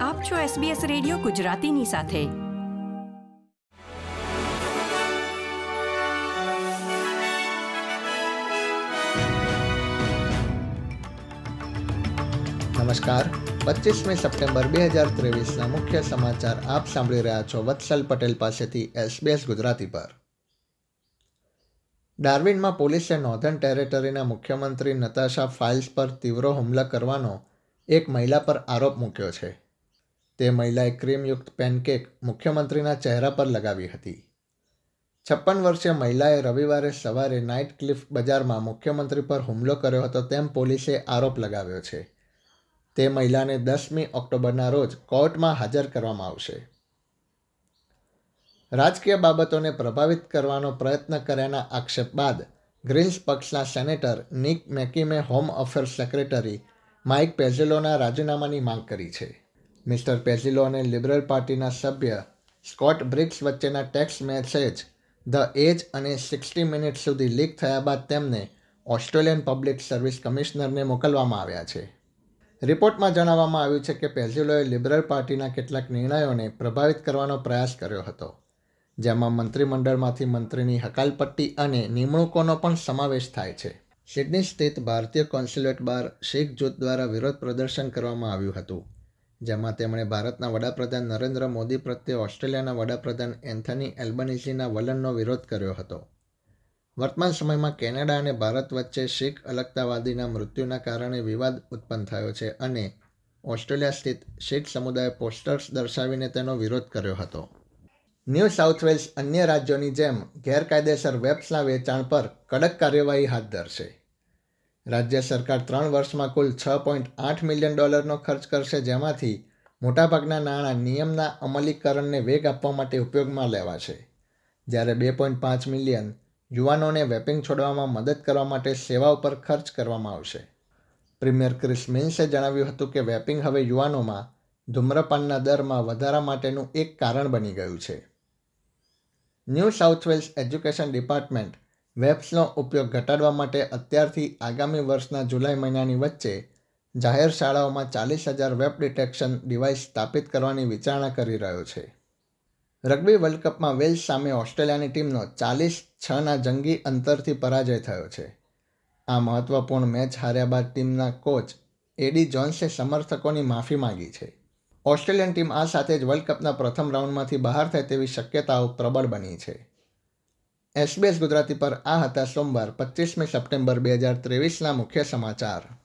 આપ છો SBS radio ગુજરાતીની સાથે. નમસ્કાર. પચીસમી સપ્ટેમ્બર બે હજાર ત્રેવીસના મુખ્ય સમાચાર આપ સાંભળી રહ્યા છો વત્સલ પટેલ પાસેથી એસબીએસ ગુજરાતી પર. ડાર્વિનમાં પોલીસે નોર્ધન ટેરેટરીના મુખ્યમંત્રી નતાશા ફાઇલ્સ પર તીવ્ર હુમલા કરવાનો એક મહિલા પર આરોપ મૂક્યો છે. તે મહિલાએ ક્રીમયુક્ત પેનકેક મુખ્યમંત્રીના ચહેરા પર લગાવી હતી. છપ્પન વર્ષીય મહિલાએ રવિવારે સવારે નાઇટ ક્લિફ બજારમાં મુખ્યમંત્રી પર હુમલો કર્યો હતો તેમ પોલીસે આરોપ લગાવ્યો છે. તે મહિલાને દસમી ઓક્ટોબરના રોજ કોર્ટમાં હાજર કરવામાં આવશે. રાજકીય બાબતોને પ્રભાવિત કરવાનો પ્રયત્ન કર્યાના આક્ષેપ બાદ ગ્રીન્સ પક્ષના સેનેટર નિક મેકીમે હોમ અફેર્સ સેક્રેટરી માઇક પેઝેલોના રાજીનામાની માંગ કરી છે. મિસ્ટર પેસિલો અને લિબરલ પાર્ટીના સભ્ય સ્કોટ બ્રિક્સ વચ્ચેના text message the Age and Sixty Minutes સુધી લીક થયા બાદ તેમને ઓસ્ટ્રેલિયન પબ્લિક સર્વિસ કમિશનરને મોકલવામાં આવ્યા છે. રિપોર્ટમાં જણાવવામાં આવ્યું છે કે પેઝિલોએ લિબરલ પાર્ટીના કેટલાક નિર્ણયોને પ્રભાવિત કરવાનો પ્રયાસ કર્યો હતો, જેમાં મંત્રીમંડળમાંથી મંત્રીની હકાલપટ્ટી અને નિમણૂકોનો પણ સમાવેશ થાય છે. સિડની સ્થિત ભારતીય કોન્સ્યુલેટ બાર શીખ જૂથ દ્વારા વિરોધ પ્રદર્શન કરવામાં આવ્યું હતું. જેમાં તેમણે ભારતના વડાપ્રધાન નરેન્દ્ર મોદી પ્રત્યે ઓસ્ટ્રેલિયાના વડાપ્રધાન એન્થની એલ્બનીઝીના વલણનો વિરોધ કર્યો હતો. વર્તમાન સમયમાં કેનેડા અને ભારત વચ્ચે શીખ અલગતાવાદીના મૃત્યુના કારણે વિવાદ ઉત્પન્ન થયો છે અને ઓસ્ટ્રેલિયા સ્થિત શીખ સમુદાયે પોસ્ટર્સ દર્શાવીને તેનો વિરોધ કર્યો હતો. ન્યૂ સાઉથ વેલ્સ અન્ય રાજ્યોની જેમ ગેરકાયદેસર વેબ્સના વેચાણ પર કડક કાર્યવાહી હાથ ધરશે. રાજ્ય સરકાર ત્રણ વર્ષમાં કુલ છ પોઈન્ટ આઠ મિલિયન ડોલરનો ખર્ચ કરશે, જેમાંથી મોટાભાગના નાણાં નિયમના અમલીકરણને વેગ આપવા માટે ઉપયોગમાં લેવાશે. જ્યારે બે પોઈન્ટ પાંચ મિલિયન યુવાનોને વેપિંગ છોડવામાં મદદ કરવા માટે સેવા ઉપર ખર્ચ કરવામાં આવશે. પ્રીમિયર ક્રિસ મિન્સે જણાવ્યું હતું કે વેપિંગ હવે યુવાનોમાં ધૂમ્રપાનના દરમાં વધારા માટેનું એક કારણ બની ગયું છે. New South Wales education department વેબ્સનો ઉપયોગ ઘટાડવા માટે અત્યારથી આગામી વર્ષના જુલાઈ મહિનાની વચ્ચે જાહેર શાળાઓમાં ચાલીસ હજાર વેબ ડિટેક્શન ડિવાઇસ સ્થાપિત કરવાની વિચારણા કરી રહ્યો છે. રગ્બી વર્લ્ડ કપમાં વેલ્સ સામે ઓસ્ટ્રેલિયાની ટીમનો ચાલીસ છના જંગી અંતરથી પરાજય થયો છે. આ મહત્વપૂર્ણ મેચ હાર્યા બાદ ટીમના કોચ એડી જોન્સે સમર્થકોની માફી માંગી છે. ઓસ્ટ્રેલિયન ટીમ આ સાથે જ વર્લ્ડ કપના પ્રથમ રાઉન્ડમાંથી બહાર થાય તેવી શક્યતાઓ પ્રબળ બની છે. એસબીએસ ગુજરાતી પર આ હતા સોમવાર પચીસમી સપ્ટેમ્બર બે હજાર ત્રેવીસના મુખ્ય સમાચાર.